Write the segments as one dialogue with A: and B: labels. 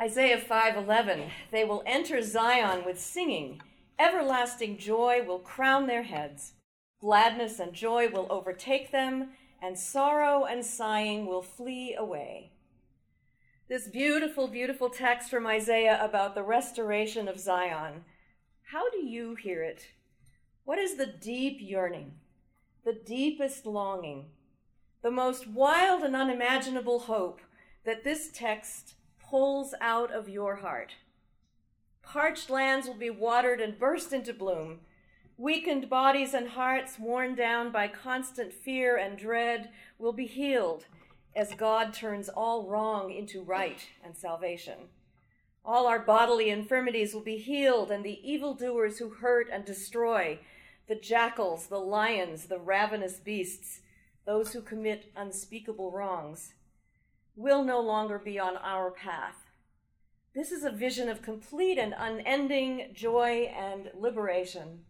A: Isaiah 5:11 They will enter Zion with singing. Everlasting joy will crown their heads. Gladness and joy will overtake them and sorrow and sighing will flee away. This beautiful beautiful text from Isaiah about the restoration of Zion. How do you hear it? What is the deep yearning the deepest longing the most wild and unimaginable hope that this text pulls out of your heart. Parched lands will be watered and burst into bloom. Weakened bodies and hearts, worn down by constant fear and dread, will be healed as God turns all wrong into right and salvation. All our bodily infirmities will be healed, and the evildoers who hurt and destroy, the jackals, the lions, the ravenous beasts, those who commit unspeakable wrongs, will no longer be on our path. This is a vision of complete and unending joy and liberation.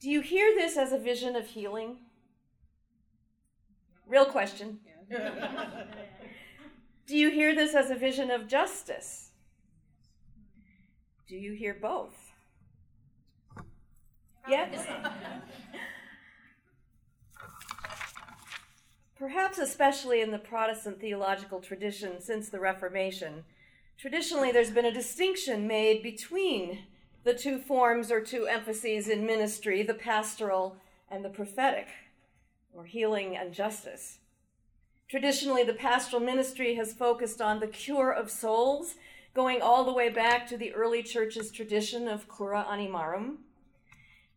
A: Do you hear this as a vision of healing? Real question. Do you hear this as a vision of justice? Do you hear both? Yes? perhaps especially in the Protestant theological tradition since the Reformation, traditionally there's been a distinction made between the two forms or two emphases in ministry the pastoral and the prophetic, or healing and justice. Traditionally, the pastoral ministry has focused on the cure of souls, going all the way back to the early church's tradition of cura animarum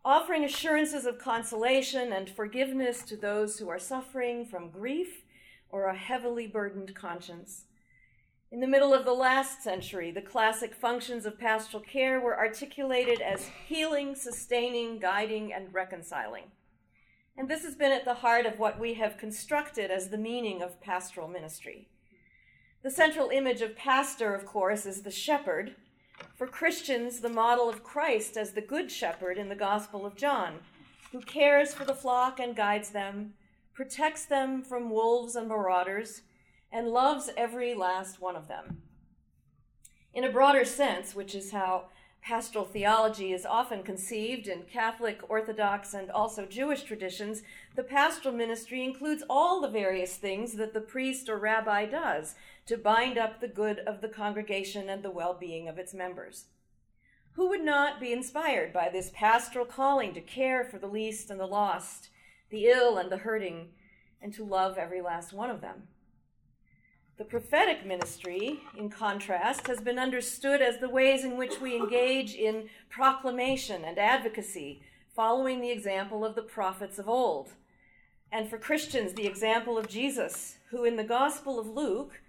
A: offering assurances of consolation and forgiveness to those who are suffering from grief or a heavily burdened conscience. In the middle of the last century, the classic functions of pastoral care were articulated as healing, sustaining, guiding, and reconciling. And this has been at the heart of what we have constructed as the meaning of pastoral ministry. The central image of pastor, of course, is the shepherd, for Christians, the model of Christ as the Good Shepherd in the Gospel of John, who cares for the flock and guides them, protects them from wolves and marauders, and loves every last one of them. In a broader sense, which is how pastoral theology is often conceived in Catholic, Orthodox, and also Jewish traditions, the pastoral ministry includes all the various things that the priest or rabbi does to bind up the good of the congregation and the well being of its members. Who would not be inspired by this pastoral calling to care for the least and the lost, the ill and the hurting, and to love every last one of them? The prophetic ministry, in contrast, has been understood as the ways in which we engage in proclamation and advocacy, following the example of the prophets of old. And for Christians, the example of Jesus, who in the Gospel of Luke,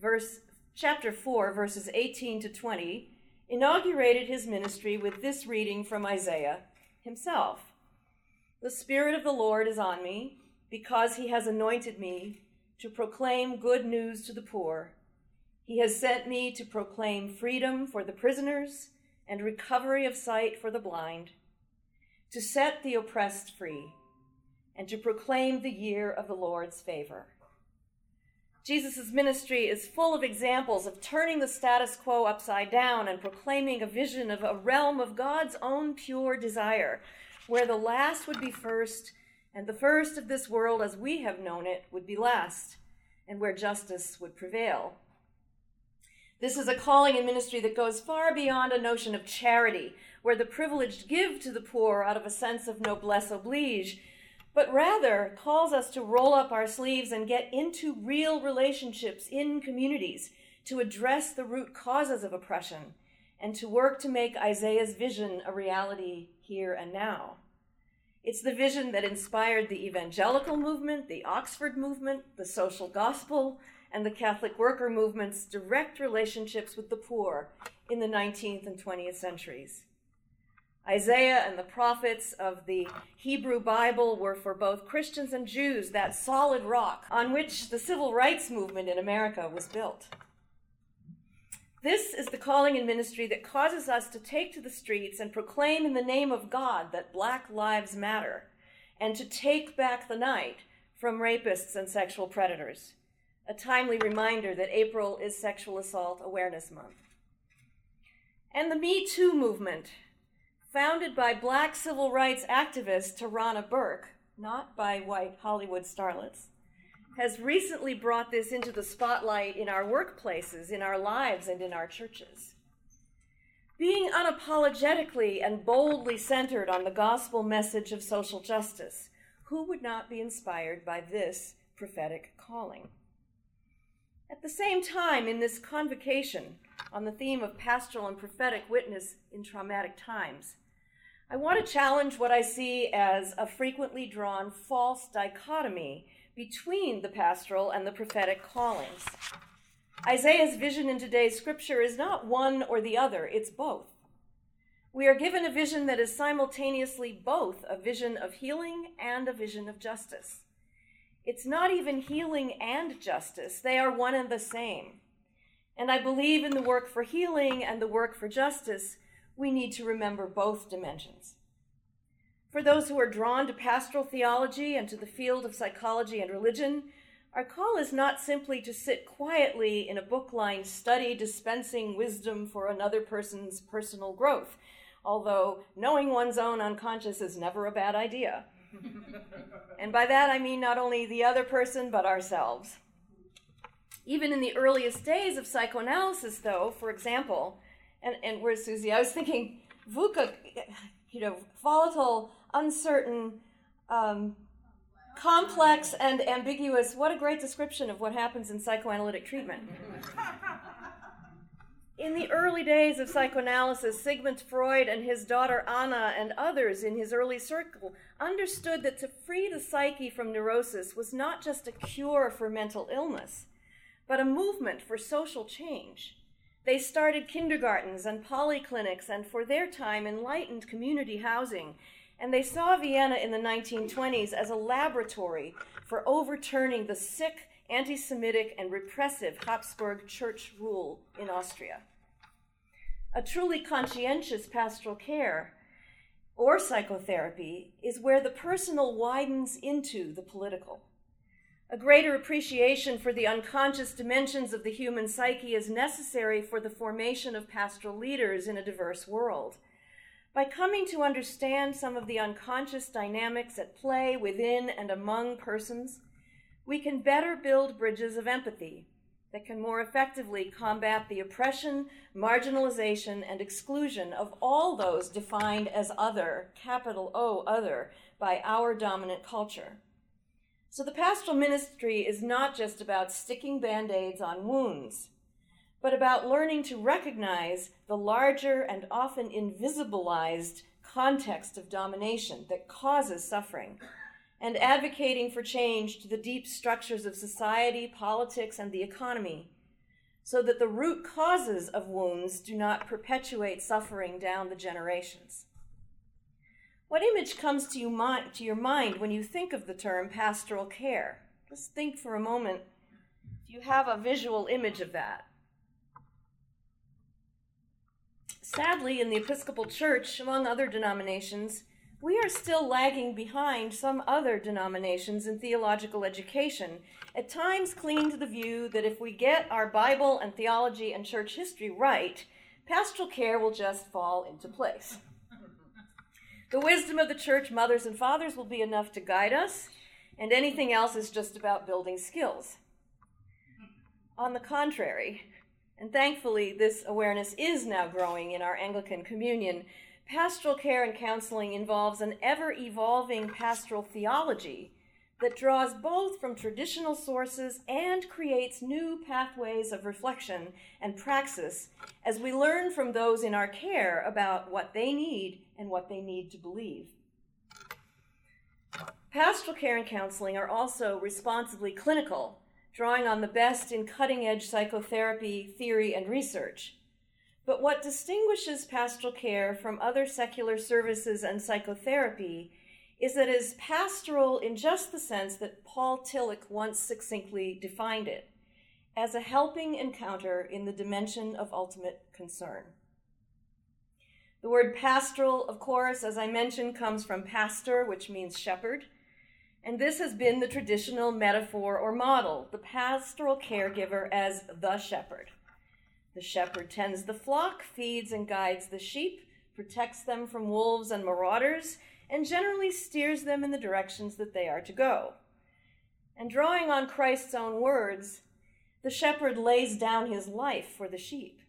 A: verse chapter 4, verses 18 to 20, inaugurated his ministry with this reading from Isaiah himself. The Spirit of the Lord is on me, because he has anointed me to proclaim good news to the poor. He has sent me to proclaim freedom for the prisoners and recovery of sight for the blind, to set the oppressed free, and to proclaim the year of the Lord's favor. Jesus' ministry is full of examples of turning the status quo upside down and proclaiming a vision of a realm of God's own pure desire, where the last would be first and the first of this world as we have known it would be last, and where justice would prevail. This is a calling and ministry that goes far beyond a notion of charity, where the privileged give to the poor out of a sense of noblesse oblige, but rather calls us to roll up our sleeves and get into real relationships in communities to address the root causes of oppression and to work to make Isaiah's vision a reality here and now. It's the vision that inspired the evangelical movement, the Oxford movement, the social gospel, and the Catholic worker movement's direct relationships with the poor in the 19th and 20th centuries. Isaiah and the prophets of the Hebrew Bible were for both Christians and Jews that solid rock on which the civil rights movement in America was built. This is the calling and ministry that causes us to take to the streets and proclaim in the name of God that Black lives matter and to take back the night from rapists and sexual predators. a timely reminder that April is Sexual Assault Awareness Month. And the Me Too movement, founded by black civil rights activist Tarana Burke, not by white Hollywood starlets, has recently brought this into the spotlight in our workplaces, in our lives, and in our churches. Being unapologetically and boldly centered on the gospel message of social justice, who would not be inspired by this prophetic calling? At the same time, in this convocation on the theme of pastoral and prophetic witness in traumatic times, I want to challenge what I see as a frequently drawn false dichotomy between the pastoral and the prophetic callings. Isaiah's vision in today's scripture is not one or the other, it's both. We are given a vision that is simultaneously both a vision of healing and a vision of justice. It's not even healing and justice, they are one and the same. And I believe in the work for healing and the work for justice, we need to remember both dimensions. For those who are drawn to pastoral theology and to the field of psychology and religion, our call is not simply to sit quietly in a book lined study dispensing wisdom for another person's personal growth, although knowing one's own unconscious is never a bad idea. and by that I mean not only the other person, but ourselves. Even in the earliest days of psychoanalysis, though, for example, and, and where's Susie? I was thinking, VUCA, you know, volatile, uncertain, um, complex, and ambiguous. What a great description of what happens in psychoanalytic treatment. In the early days of psychoanalysis, Sigmund Freud and his daughter Anna and others in his early circle understood that to free the psyche from neurosis was not just a cure for mental illness, but a movement for social change. They started kindergartens and polyclinics and, for their time, enlightened community housing. And they saw Vienna in the 1920s as a laboratory for overturning the sick, anti Semitic, and repressive Habsburg church rule in Austria. A truly conscientious pastoral care or psychotherapy is where the personal widens into the political. A greater appreciation for the unconscious dimensions of the human psyche is necessary for the formation of pastoral leaders in a diverse world. By coming to understand some of the unconscious dynamics at play within and among persons, we can better build bridges of empathy that can more effectively combat the oppression, marginalization, and exclusion of all those defined as other, capital O, other, by our dominant culture. So the pastoral ministry is not just about sticking band aids on wounds, but about learning to recognize the larger and often invisibilized context of domination that causes suffering and advocating for change to the deep structures of society, politics, and the economy, so that the root causes of wounds do not perpetuate suffering down the generations. What image comes to, you to your mind when you think of the term pastoral care? Just think for a moment. Do you have a visual image of that? Sadly, in the Episcopal Church, among other denominations, we are still lagging behind some other denominations in theological education, at times clinging to the view that if we get our Bible and theology and church history right, pastoral care will just fall into place. The wisdom of the church mothers and fathers will be enough to guide us, and anything else is just about building skills. On the contrary, and thankfully this awareness is now growing in our Anglican communion, Pastoral care and counseling involves an ever evolving pastoral theology that draws both from traditional sources and creates new pathways of reflection and praxis as we learn from those in our care about what they need and what they need to believe. Pastoral care and counseling are also responsibly clinical, drawing on the best in cutting edge psychotherapy, theory, and research. But what distinguishes pastoral care from other secular services and psychotherapy is that it is pastoral in just the sense that Paul Tillich once succinctly defined it as a helping encounter in the dimension of ultimate concern. The word pastoral, of course, as I mentioned, comes from pastor, which means shepherd. And this has been the traditional metaphor or model the pastoral caregiver as the shepherd. The shepherd tends the flock, feeds and guides the sheep, protects them from wolves and marauders, and generally steers them in the directions that they are to go. And drawing on Christ's own words, the shepherd lays down his life for the sheep.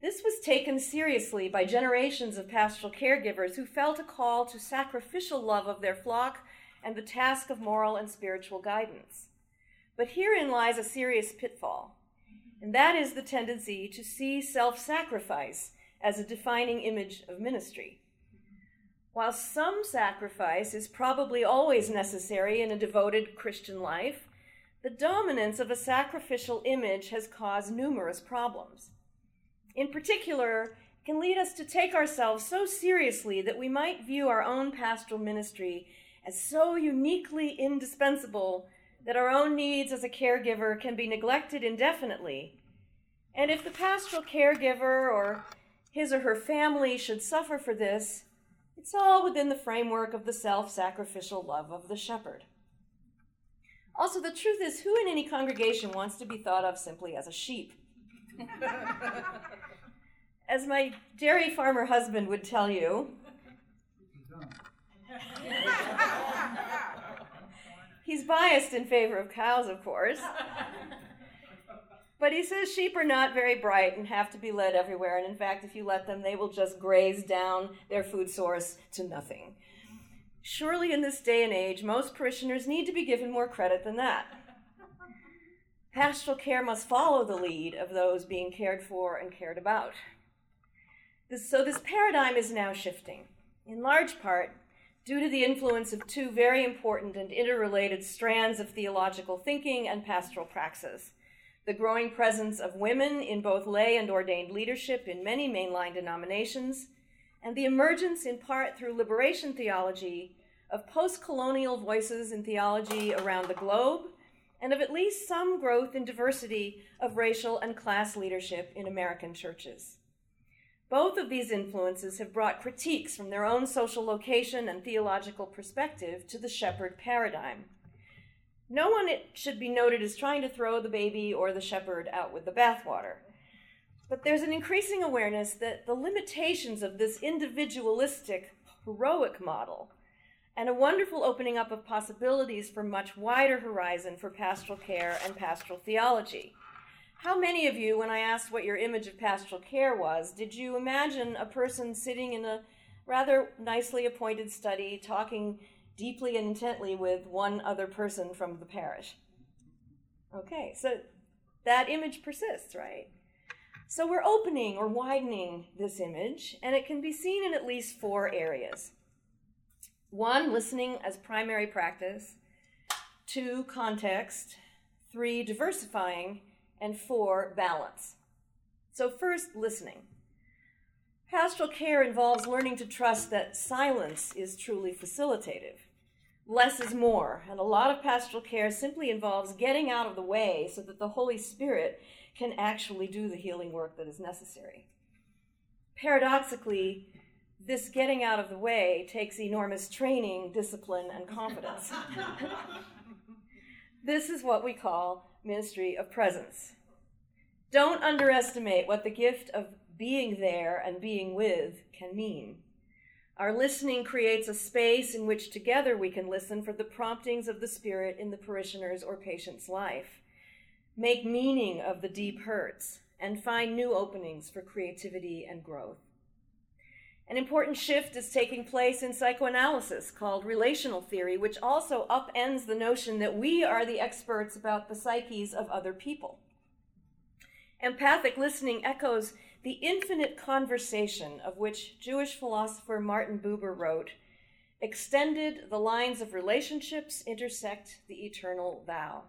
A: This was taken seriously by generations of pastoral caregivers who felt a call to sacrificial love of their flock and the task of moral and spiritual guidance. But herein lies a serious pitfall, and that is the tendency to see self sacrifice as a defining image of ministry. While some sacrifice is probably always necessary in a devoted Christian life, the dominance of a sacrificial image has caused numerous problems. In particular, it can lead us to take ourselves so seriously that we might view our own pastoral ministry as so uniquely indispensable that our own needs as a caregiver can be neglected indefinitely. And if the pastoral caregiver or his or her family should suffer for this, it's all within the framework of the self sacrificial love of the shepherd. Also, the truth is, who in any congregation wants to be thought of simply as a sheep? as my dairy farmer husband would tell you, he's biased in favor of cows, of course. But he says sheep are not very bright and have to be led everywhere. And in fact, if you let them, they will just graze down their food source to nothing. Surely, in this day and age, most parishioners need to be given more credit than that. Pastoral care must follow the lead of those being cared for and cared about. This, so, this paradigm is now shifting, in large part due to the influence of two very important and interrelated strands of theological thinking and pastoral praxis the growing presence of women in both lay and ordained leadership in many mainline denominations, and the emergence, in part through liberation theology, of post colonial voices in theology around the globe, and of at least some growth in diversity of racial and class leadership in American churches. Both of these influences have brought critiques from their own social location and theological perspective to the shepherd paradigm. No one, it should be noted, is trying to throw the baby or the shepherd out with the bathwater. But there's an increasing awareness that the limitations of this individualistic, heroic model and a wonderful opening up of possibilities for much wider horizon for pastoral care and pastoral theology. How many of you, when I asked what your image of pastoral care was, did you imagine a person sitting in a rather nicely appointed study talking deeply and intently with one other person from the parish? Okay, so that image persists, right? So we're opening or widening this image, and it can be seen in at least four areas. One, listening as primary practice. Two, context. Three, diversifying and four, balance. So, first, listening. Pastoral care involves learning to trust that silence is truly facilitative. Less is more, and a lot of pastoral care simply involves getting out of the way so that the Holy Spirit can actually do the healing work that is necessary. Paradoxically, this getting out of the way takes enormous training, discipline, and confidence. this is what we call ministry of presence. Don't underestimate what the gift of being there and being with can mean. Our listening creates a space in which together we can listen for the promptings of the Spirit in the parishioner's or patient's life, make meaning of the deep hurts, and find new openings for creativity and growth. An important shift is taking place in psychoanalysis called relational theory, which also upends the notion that we are the experts about the psyches of other people. Empathic listening echoes the infinite conversation of which Jewish philosopher Martin Buber wrote, extended the lines of relationships intersect the eternal thou.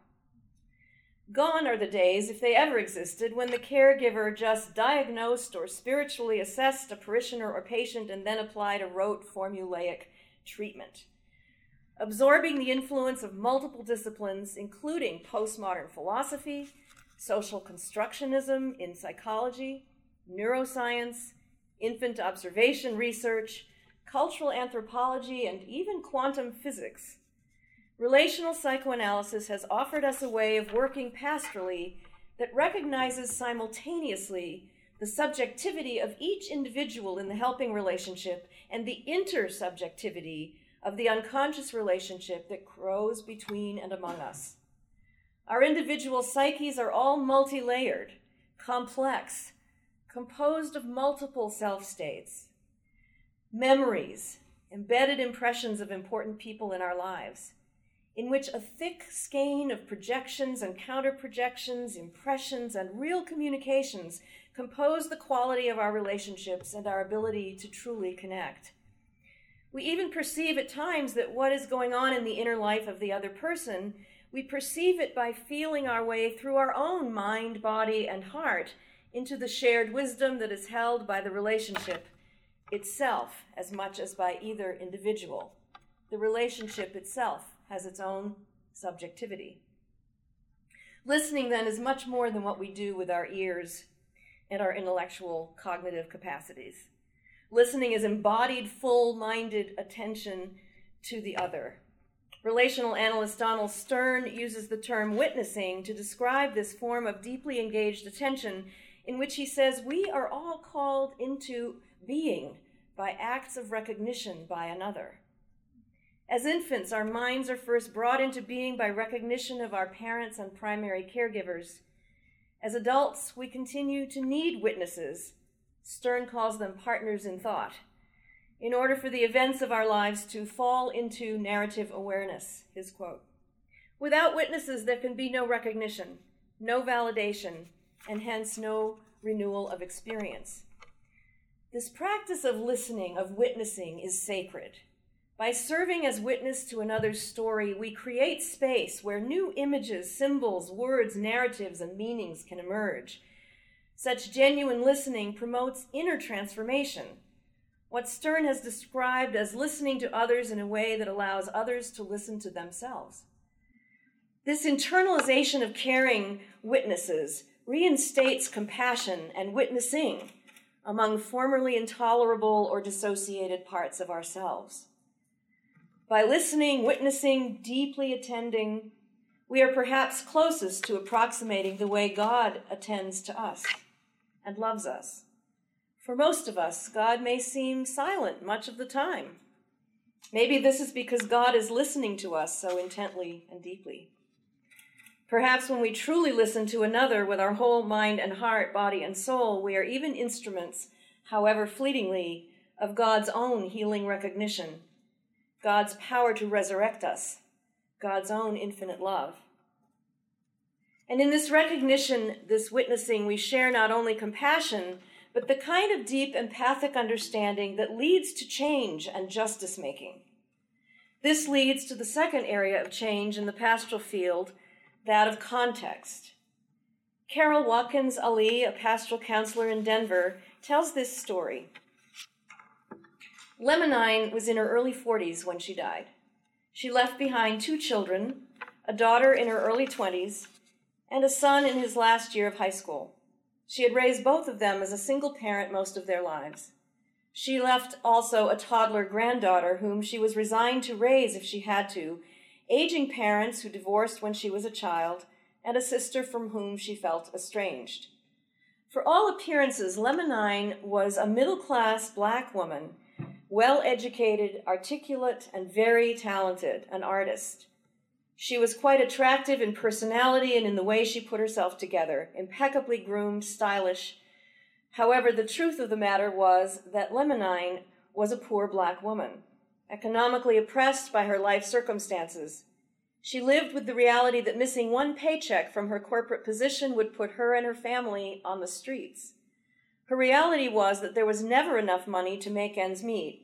A: Gone are the days, if they ever existed, when the caregiver just diagnosed or spiritually assessed a parishioner or patient and then applied a rote formulaic treatment. Absorbing the influence of multiple disciplines, including postmodern philosophy, social constructionism in psychology, neuroscience, infant observation research, cultural anthropology, and even quantum physics, Relational psychoanalysis has offered us a way of working pastorally that recognizes simultaneously the subjectivity of each individual in the helping relationship and the intersubjectivity of the unconscious relationship that grows between and among us. Our individual psyches are all multi layered, complex, composed of multiple self states, memories, embedded impressions of important people in our lives, in which a thick skein of projections and counter projections, impressions, and real communications compose the quality of our relationships and our ability to truly connect. We even perceive at times that what is going on in the inner life of the other person, we perceive it by feeling our way through our own mind, body, and heart into the shared wisdom that is held by the relationship itself as much as by either individual. The relationship itself has its own subjectivity. Listening, then, is much more than what we do with our ears and our intellectual cognitive capacities. Listening is embodied, full minded attention to the other. Relational analyst Donnel Stern uses the term witnessing to describe this form of deeply engaged attention in which he says we are all called into being by acts of recognition by another. As infants, our minds are first brought into being by recognition of our parents and primary caregivers. As adults, we continue to need witnesses. Stern calls them partners in thought, in order for the events of our lives to fall into narrative awareness, his quote. Without witnesses, there can be no recognition, no validation, and hence no renewal of experience. This practice of listening, of witnessing, is sacred. By serving as witness to another's story, we create space where new images, symbols, words, narratives, and meanings can emerge. Such genuine listening promotes inner transformation, what Stern has described as listening to others in a way that allows others to listen to themselves. This internalization of caring witnesses reinstates compassion and witnessing among formerly intolerable or dissociated parts of ourselves. By listening, witnessing, deeply attending, we are perhaps closest to approximating the way God attends to us and loves us. For most of us, God may seem silent much of the time. Maybe this is because God is listening to us so intently and deeply. Perhaps when we truly listen to another with our whole mind and heart, body and soul, we are even instruments, however fleetingly, of God's own healing recognition God's power to resurrect us, God's own infinite love. And in this recognition, this witnessing, we share not only compassion, but the kind of deep empathic understanding that leads to change and justice making. This leads to the second area of change in the pastoral field, that of context. Carol Watkins Ali, a pastoral counselor in Denver, tells this story. Lemonine was in her early 40s when she died. She left behind two children, a daughter in her early 20s, and a son in his last year of high school. She had raised both of them as a single parent most of their lives. She left also a toddler granddaughter whom she was resigned to raise if she had to, aging parents who divorced when she was a child, and a sister from whom she felt estranged. For all appearances, Lemonine was a middle class black woman well educated, articulate, and very talented, an artist. She was quite attractive in personality and in the way she put herself together, impeccably groomed, stylish. However, the truth of the matter was that Lemonine was a poor black woman, economically oppressed by her life circumstances. She lived with the reality that missing one paycheck from her corporate position would put her and her family on the streets. Her reality was that there was never enough money to make ends meet.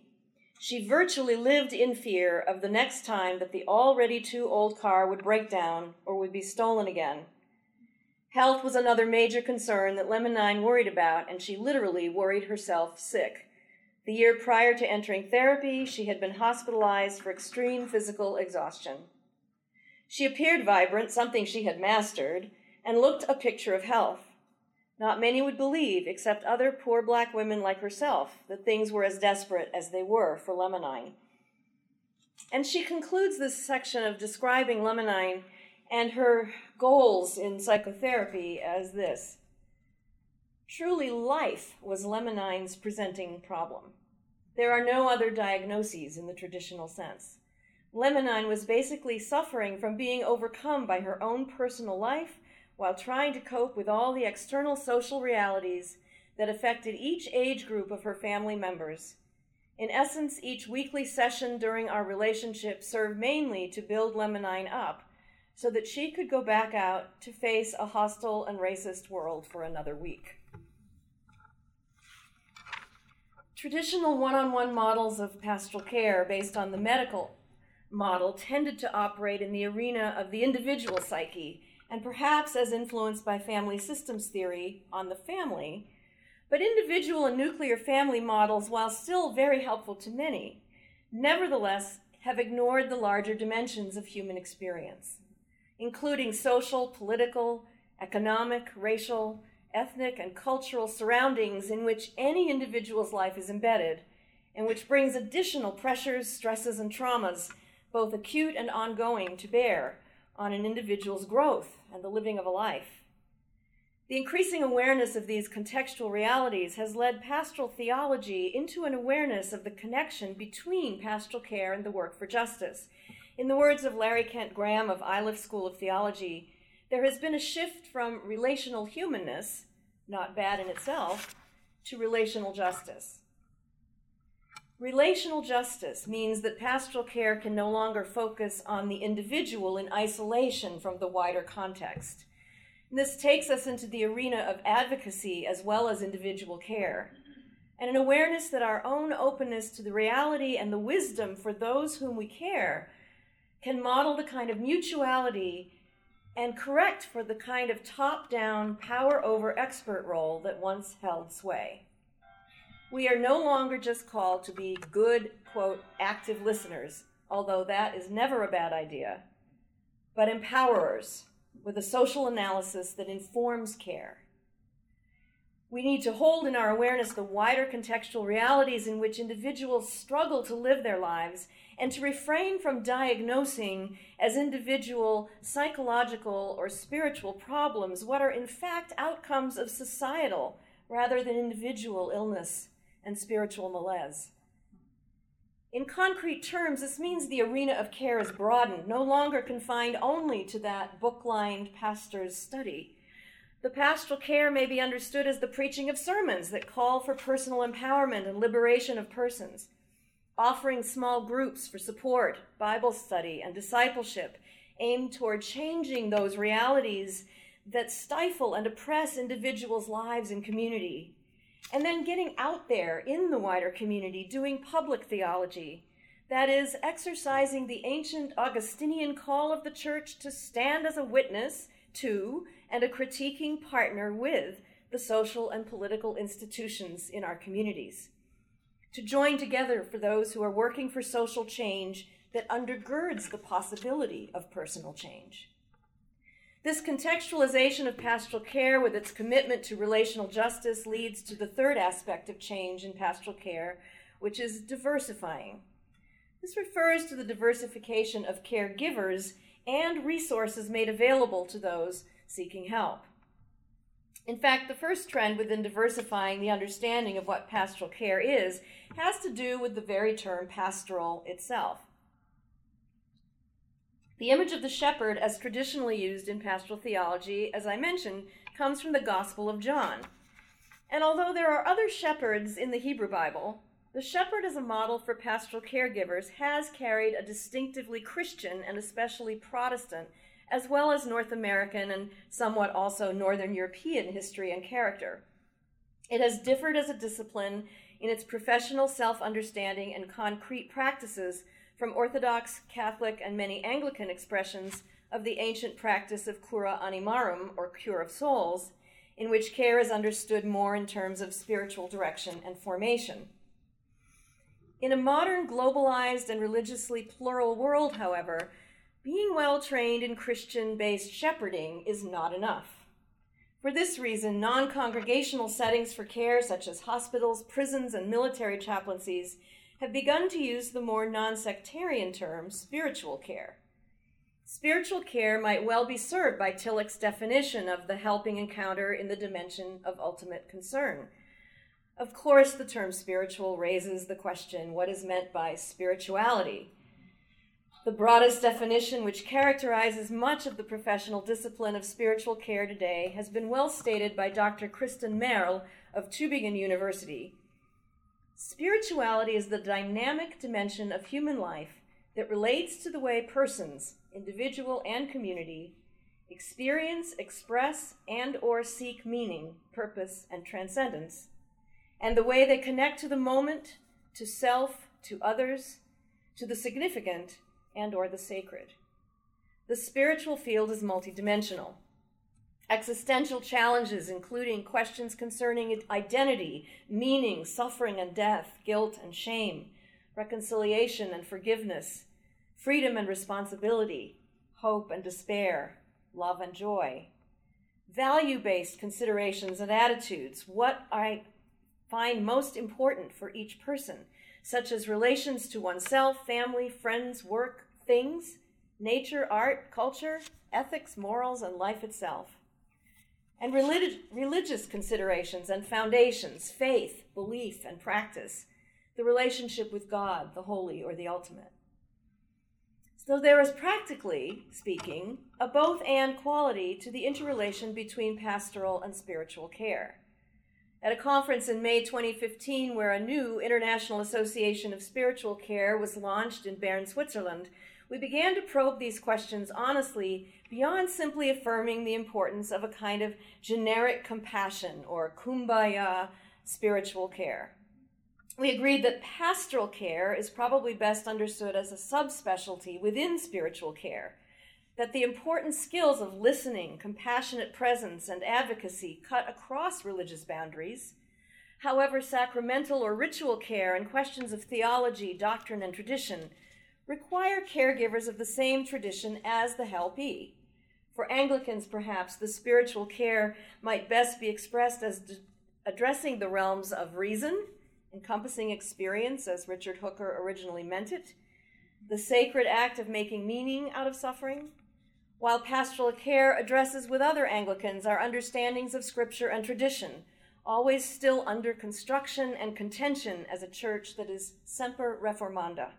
A: She virtually lived in fear of the next time that the already too old car would break down or would be stolen again. Health was another major concern that Lemonine worried about, and she literally worried herself sick. The year prior to entering therapy, she had been hospitalized for extreme physical exhaustion. She appeared vibrant, something she had mastered, and looked a picture of health. Not many would believe, except other poor black women like herself, that things were as desperate as they were for Lemonine. And she concludes this section of describing Lemonine and her goals in psychotherapy as this Truly, life was Lemonine's presenting problem. There are no other diagnoses in the traditional sense. Lemonine was basically suffering from being overcome by her own personal life while trying to cope with all the external social realities that affected each age group of her family members. In essence, each weekly session during our relationship served mainly to build Lemonine up so that she could go back out to face a hostile and racist world for another week. Traditional one on one models of pastoral care based on the medical model tended to operate in the arena of the individual psyche and perhaps as influenced by family systems theory on the family. But individual and nuclear family models, while still very helpful to many, nevertheless have ignored the larger dimensions of human experience, including social, political, economic, racial, ethnic, and cultural surroundings in which any individual's life is embedded, and which brings additional pressures, stresses, and traumas, both acute and ongoing, to bear on an individual's growth and the living of a life. The increasing awareness of these contextual realities has led pastoral theology into an awareness of the connection between pastoral care and the work for justice. In the words of Larry Kent Graham of Iliff School of Theology, there has been a shift from relational humanness, not bad in itself, to relational justice. Relational justice means that pastoral care can no longer focus on the individual in isolation from the wider context. And this takes us into the arena of advocacy as well as individual care, and an awareness that our own openness to the reality and the wisdom for those whom we care can model the kind of mutuality and correct for the kind of top down power over expert role that once held sway. We are no longer just called to be good, quote, active listeners, although that is never a bad idea, but empowerers with a social analysis that informs care. We need to hold in our awareness the wider contextual realities in which individuals struggle to live their lives and to refrain from diagnosing as individual psychological or spiritual problems what are in fact outcomes of societal rather than individual illness and spiritual malaise. In concrete terms, this means the arena of care is broadened, no longer confined only to that book lined pastor's study. The pastoral care may be understood as the preaching of sermons that call for personal empowerment and liberation of persons, offering small groups for support, Bible study, and discipleship aimed toward changing those realities that stifle and oppress individuals' lives and community and then getting out there in the wider community doing public theology. That is, exercising the ancient Augustinian call of the church to stand as a witness to and a critiquing partner with the social and political institutions in our communities. To join together for those who are working for social change that undergirds the possibility of personal change. This contextualization of pastoral care with its commitment to relational justice leads to the third aspect of change in pastoral care, which is diversifying. This refers to the diversification of caregivers and resources made available to those seeking help. In fact, the first trend within diversifying the understanding of what pastoral care is has to do with the very term pastoral itself. The image of the shepherd, as traditionally used in pastoral theology, as I mentioned, comes from the Gospel of John. And although there are other shepherds in the Hebrew Bible, the shepherd as a model for pastoral caregivers has carried a distinctively Christian and especially Protestant, as well as North American and somewhat also Northern European history and character. It has differed as a discipline in its professional self understanding and concrete practices from Orthodox, Catholic, and many Anglican expressions of the ancient practice of cura animarum, or cure of souls, in which care is understood more in terms of spiritual direction and formation. In a modern, globalized, and religiously plural world, however, being well trained in Christian based shepherding is not enough. For this reason, non congregational settings for care, such as hospitals, prisons, and military chaplaincies, have begun to use the more non sectarian term spiritual care. Spiritual care might well be served by Tillich's definition of the helping encounter in the dimension of ultimate concern. Of course, the term spiritual raises the question what is meant by spirituality? The broadest definition, which characterizes much of the professional discipline of spiritual care today, has been well stated by Dr. Kristen Merrill of Tübingen University. Spirituality is the dynamic dimension of human life that relates to the way persons, individual and community, experience, express, and or seek meaning, purpose, and transcendence, and the way they connect to the moment, to self, to others, to the significant, and or the sacred. The spiritual field is multidimensional. Existential challenges, including questions concerning identity, meaning, suffering and death, guilt and shame, reconciliation and forgiveness, freedom and responsibility, hope and despair, love and joy. Value based considerations and attitudes, what I find most important for each person, such as relations to oneself, family, friends, work, things, nature, art, culture, ethics, morals, and life itself. And relig- religious considerations and foundations, faith, belief, and practice, the relationship with God, the holy or the ultimate. So there is practically speaking a both and quality to the interrelation between pastoral and spiritual care. At a conference in May 2015, where a new International Association of Spiritual Care was launched in Bern, Switzerland, we began to probe these questions honestly beyond simply affirming the importance of a kind of generic compassion or kumbaya spiritual care we agreed that pastoral care is probably best understood as a subspecialty within spiritual care, that the important skills of listening, compassionate presence, and advocacy cut across religious boundaries. However, sacramental or ritual care and questions of theology, doctrine, and tradition require caregivers of the same tradition as the helpee. For Anglicans, perhaps, the spiritual care might best be expressed as d- addressing the realms of reason encompassing experience as Richard Hooker originally meant it, the sacred act of making meaning out of suffering, while pastoral care addresses with other Anglicans our understandings of scripture and tradition, always still under construction and contention as a church that is semper reformanda.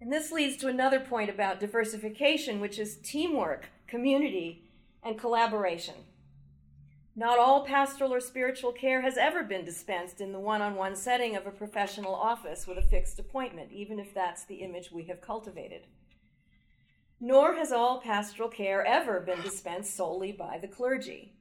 A: And this leads to another point about diversification, which is teamwork, community, and collaboration. Not all pastoral or spiritual care has ever been dispensed in the one on one setting of a professional office with a fixed appointment, even if that's the image we have cultivated. Nor has all pastoral care ever been dispensed solely by the clergy.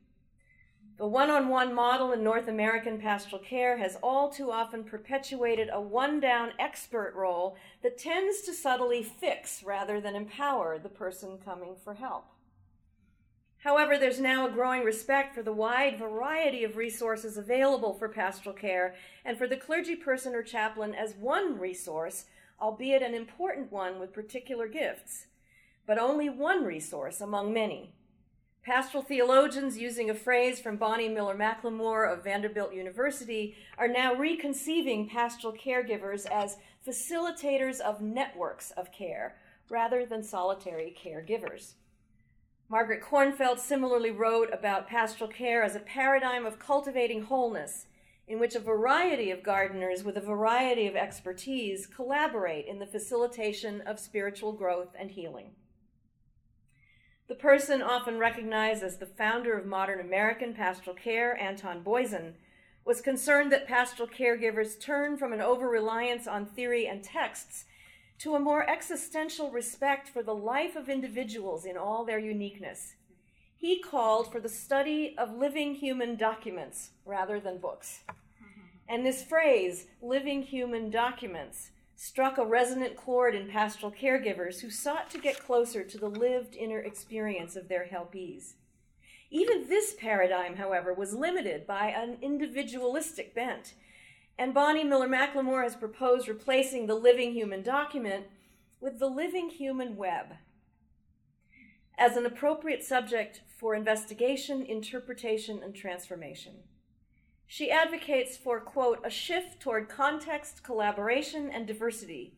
A: The one on one model in North American pastoral care has all too often perpetuated a one down expert role that tends to subtly fix rather than empower the person coming for help. However, there's now a growing respect for the wide variety of resources available for pastoral care and for the clergy person or chaplain as one resource, albeit an important one with particular gifts, but only one resource among many. Pastoral theologians, using a phrase from Bonnie Miller McLemore of Vanderbilt University, are now reconceiving pastoral caregivers as facilitators of networks of care rather than solitary caregivers. Margaret Kornfeld similarly wrote about pastoral care as a paradigm of cultivating wholeness, in which a variety of gardeners with a variety of expertise collaborate in the facilitation of spiritual growth and healing. The person often recognized as the founder of modern American pastoral care, Anton Boisen, was concerned that pastoral caregivers turn from an over reliance on theory and texts to a more existential respect for the life of individuals in all their uniqueness. He called for the study of living human documents rather than books. And this phrase, living human documents, struck a resonant chord in pastoral caregivers who sought to get closer to the lived inner experience of their helpees. Even this paradigm, however, was limited by an individualistic bent and Bonnie Miller McLemore has proposed replacing the living human document with the living human web as an appropriate subject for investigation, interpretation, and transformation. She advocates for, quote, a shift toward context, collaboration, and diversity,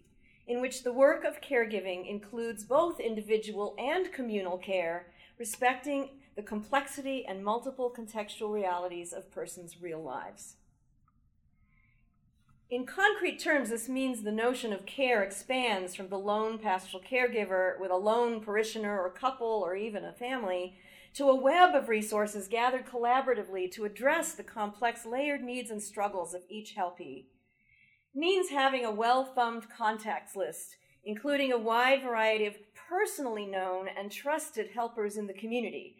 A: in which the work of caregiving includes both individual and communal care, respecting the complexity and multiple contextual realities of persons' real lives. In concrete terms, this means the notion of care expands from the lone pastoral caregiver with a lone parishioner or couple or even a family to a web of resources gathered collaboratively to address the complex layered needs and struggles of each helpee. Means having a well thumbed contacts list, including a wide variety of personally known and trusted helpers in the community.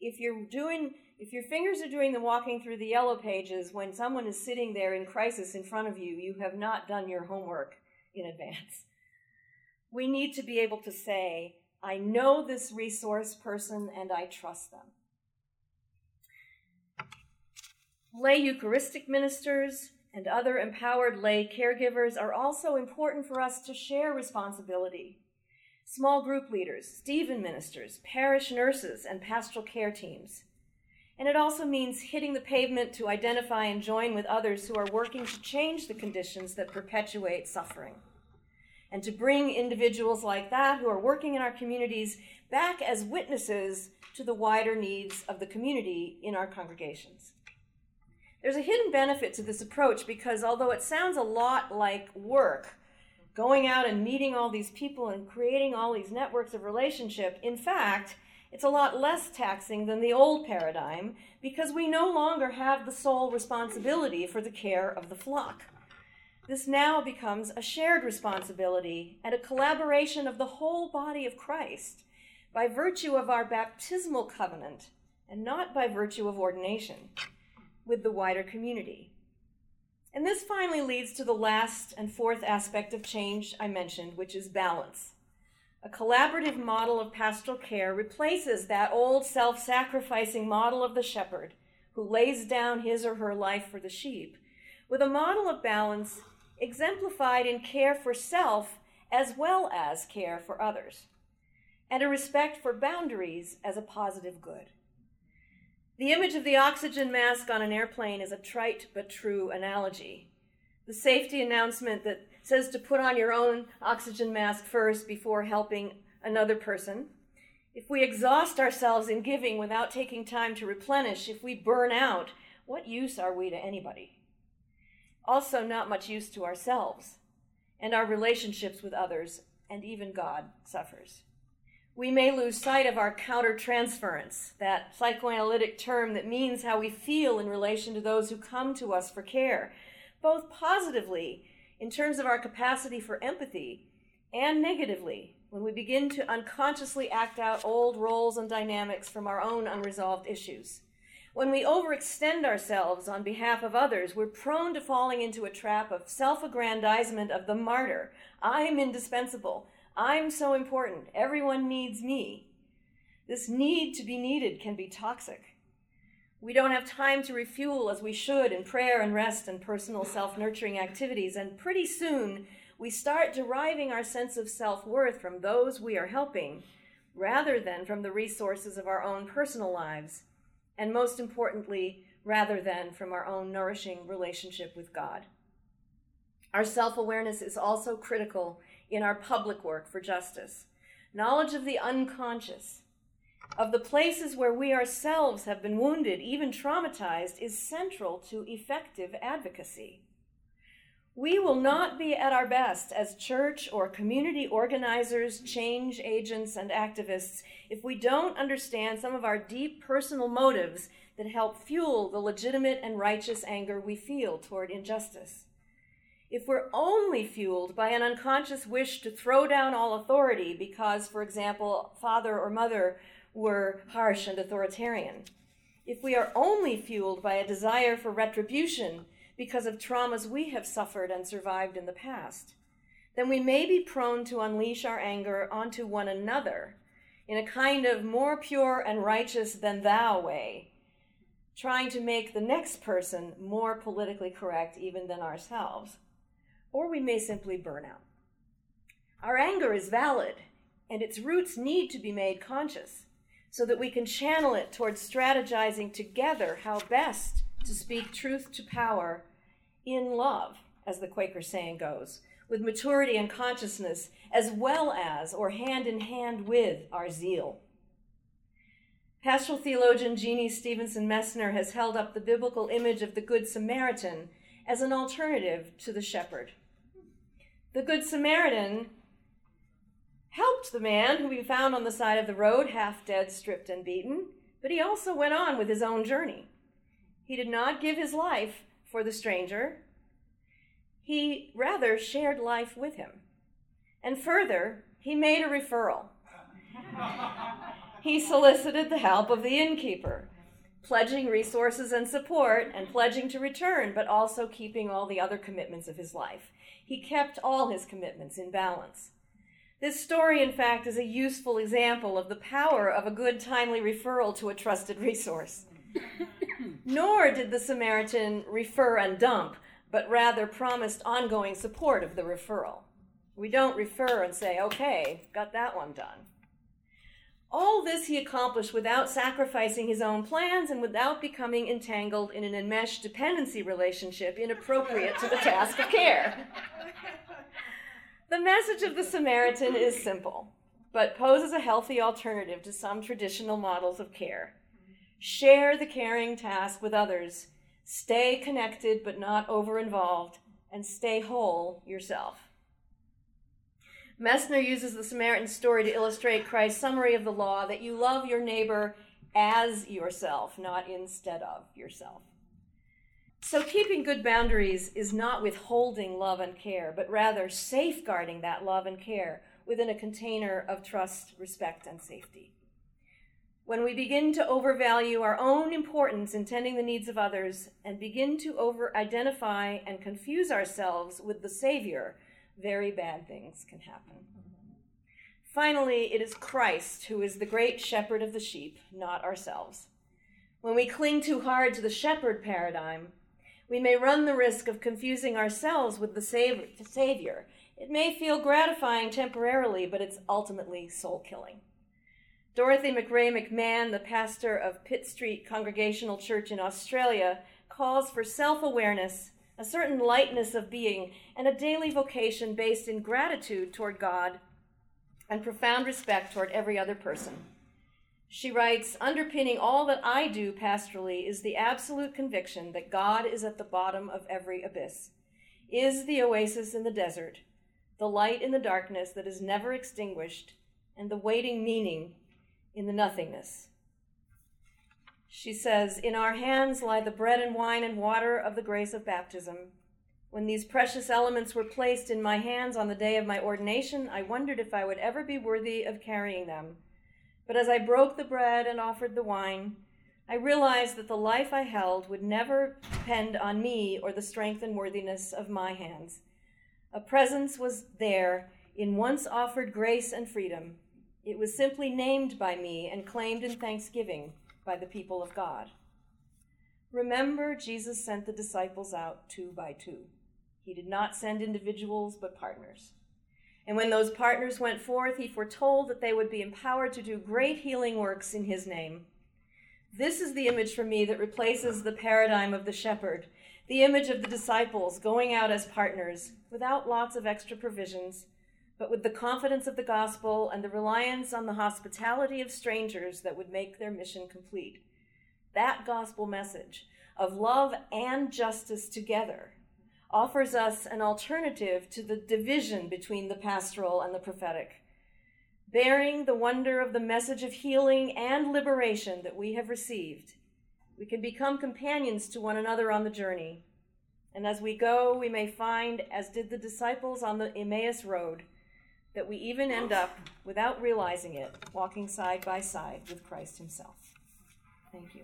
A: If you're doing if your fingers are doing the walking through the yellow pages when someone is sitting there in crisis in front of you, you have not done your homework in advance. We need to be able to say, I know this resource person and I trust them. Lay Eucharistic ministers and other empowered lay caregivers are also important for us to share responsibility. Small group leaders, Stephen ministers, parish nurses, and pastoral care teams. And it also means hitting the pavement to identify and join with others who are working to change the conditions that perpetuate suffering. And to bring individuals like that who are working in our communities back as witnesses to the wider needs of the community in our congregations. There's a hidden benefit to this approach because although it sounds a lot like work, going out and meeting all these people and creating all these networks of relationship, in fact, it's a lot less taxing than the old paradigm because we no longer have the sole responsibility for the care of the flock. This now becomes a shared responsibility and a collaboration of the whole body of Christ by virtue of our baptismal covenant and not by virtue of ordination with the wider community. And this finally leads to the last and fourth aspect of change I mentioned, which is balance. A collaborative model of pastoral care replaces that old self sacrificing model of the shepherd who lays down his or her life for the sheep with a model of balance exemplified in care for self as well as care for others, and a respect for boundaries as a positive good. The image of the oxygen mask on an airplane is a trite but true analogy. The safety announcement that says to put on your own oxygen mask first before helping another person. If we exhaust ourselves in giving without taking time to replenish, if we burn out, what use are we to anybody? Also, not much use to ourselves, and our relationships with others, and even God suffers. We may lose sight of our countertransference, that psychoanalytic term that means how we feel in relation to those who come to us for care, both positively in terms of our capacity for empathy and negatively when we begin to unconsciously act out old roles and dynamics from our own unresolved issues. When we overextend ourselves on behalf of others, we're prone to falling into a trap of self aggrandizement of the martyr. I'm indispensable. I'm so important. Everyone needs me. This need to be needed can be toxic. We don't have time to refuel as we should in prayer and rest and personal self nurturing activities, and pretty soon we start deriving our sense of self worth from those we are helping rather than from the resources of our own personal lives, and most importantly, rather than from our own nourishing relationship with God. Our self awareness is also critical in our public work for justice. Knowledge of the unconscious of the places where we ourselves have been wounded, even traumatized, is central to effective advocacy. We will not be at our best as church or community organizers, change agents, and activists if we don't understand some of our deep personal motives that help fuel the legitimate and righteous anger we feel toward injustice. If we're only fueled by an unconscious wish to throw down all authority because, for example, father or mother were harsh and authoritarian. If we are only fueled by a desire for retribution because of traumas we have suffered and survived in the past, then we may be prone to unleash our anger onto one another in a kind of more pure and righteous than thou way, trying to make the next person more politically correct even than ourselves. Or we may simply burn out. Our anger is valid, and its roots need to be made conscious so that we can channel it towards strategizing together how best to speak truth to power in love, as the Quaker saying goes, with maturity and consciousness, as well as, or hand in hand with, our zeal. Pastoral theologian Jeannie Stevenson Moessner has held up the biblical image of the Good Samaritan as an alternative to the shepherd. The Good Samaritan helped the man who he found on the side of the road, half dead, stripped, and beaten, but he also went on with his own journey. He did not give his life for the stranger, he rather shared life with him. And further, he made a referral. he solicited the help of the innkeeper, pledging resources and support and pledging to return, but also keeping all the other commitments of his life. He kept all his commitments in balance. This story, in fact, is a useful example of the power of a good, timely referral to a trusted resource. Nor did the Samaritan refer and dump, but rather promised ongoing support of the referral. We don't refer and say, okay, got that one done. All this he accomplished without sacrificing his own plans and without becoming entangled in an enmeshed dependency relationship inappropriate to the task of care. The message of the Samaritan is simple, but poses a healthy alternative to some traditional models of care. Share the caring task with others, stay connected but not over involved, and stay whole yourself. Moessner uses the Samaritan story to illustrate Christ's summary of the law that you love your neighbor as yourself, not instead of yourself. So, keeping good boundaries is not withholding love and care, but rather safeguarding that love and care within a container of trust, respect, and safety. When we begin to overvalue our own importance in tending the needs of others and begin to over identify and confuse ourselves with the Savior, very bad things can happen. Finally, it is Christ who is the great shepherd of the sheep, not ourselves. When we cling too hard to the shepherd paradigm, we may run the risk of confusing ourselves with the Savior. It may feel gratifying temporarily, but it's ultimately soul killing. Dorothy McRae McMahon, the pastor of Pitt Street Congregational Church in Australia, calls for self awareness, a certain lightness of being, and a daily vocation based in gratitude toward God and profound respect toward every other person. She writes Underpinning all that I do pastorally is the absolute conviction that God is at the bottom of every abyss, is the oasis in the desert, the light in the darkness that is never extinguished, and the waiting meaning in the nothingness. She says, In our hands lie the bread and wine and water of the grace of baptism. When these precious elements were placed in my hands on the day of my ordination, I wondered if I would ever be worthy of carrying them. But as I broke the bread and offered the wine, I realized that the life I held would never depend on me or the strength and worthiness of my hands. A presence was there in once offered grace and freedom. It was simply named by me and claimed in thanksgiving by the people of God. Remember, Jesus sent the disciples out two by two. He did not send individuals, but partners. And when those partners went forth, he foretold that they would be empowered to do great healing works in his name. This is the image for me that replaces the paradigm of the shepherd, the image of the disciples going out as partners without lots of extra provisions, but with the confidence of the gospel and the reliance on the hospitality of strangers that would make their mission complete. That gospel message of love and justice together offers us an alternative to the division between the pastoral and the prophetic. Bearing the wonder of the message of healing and liberation that we have received, we can become companions to one another on the journey. And as we go, we may find, as did the disciples on the Emmaus Road, that we even end up, without realizing it, walking side by side with Christ Himself. Thank you.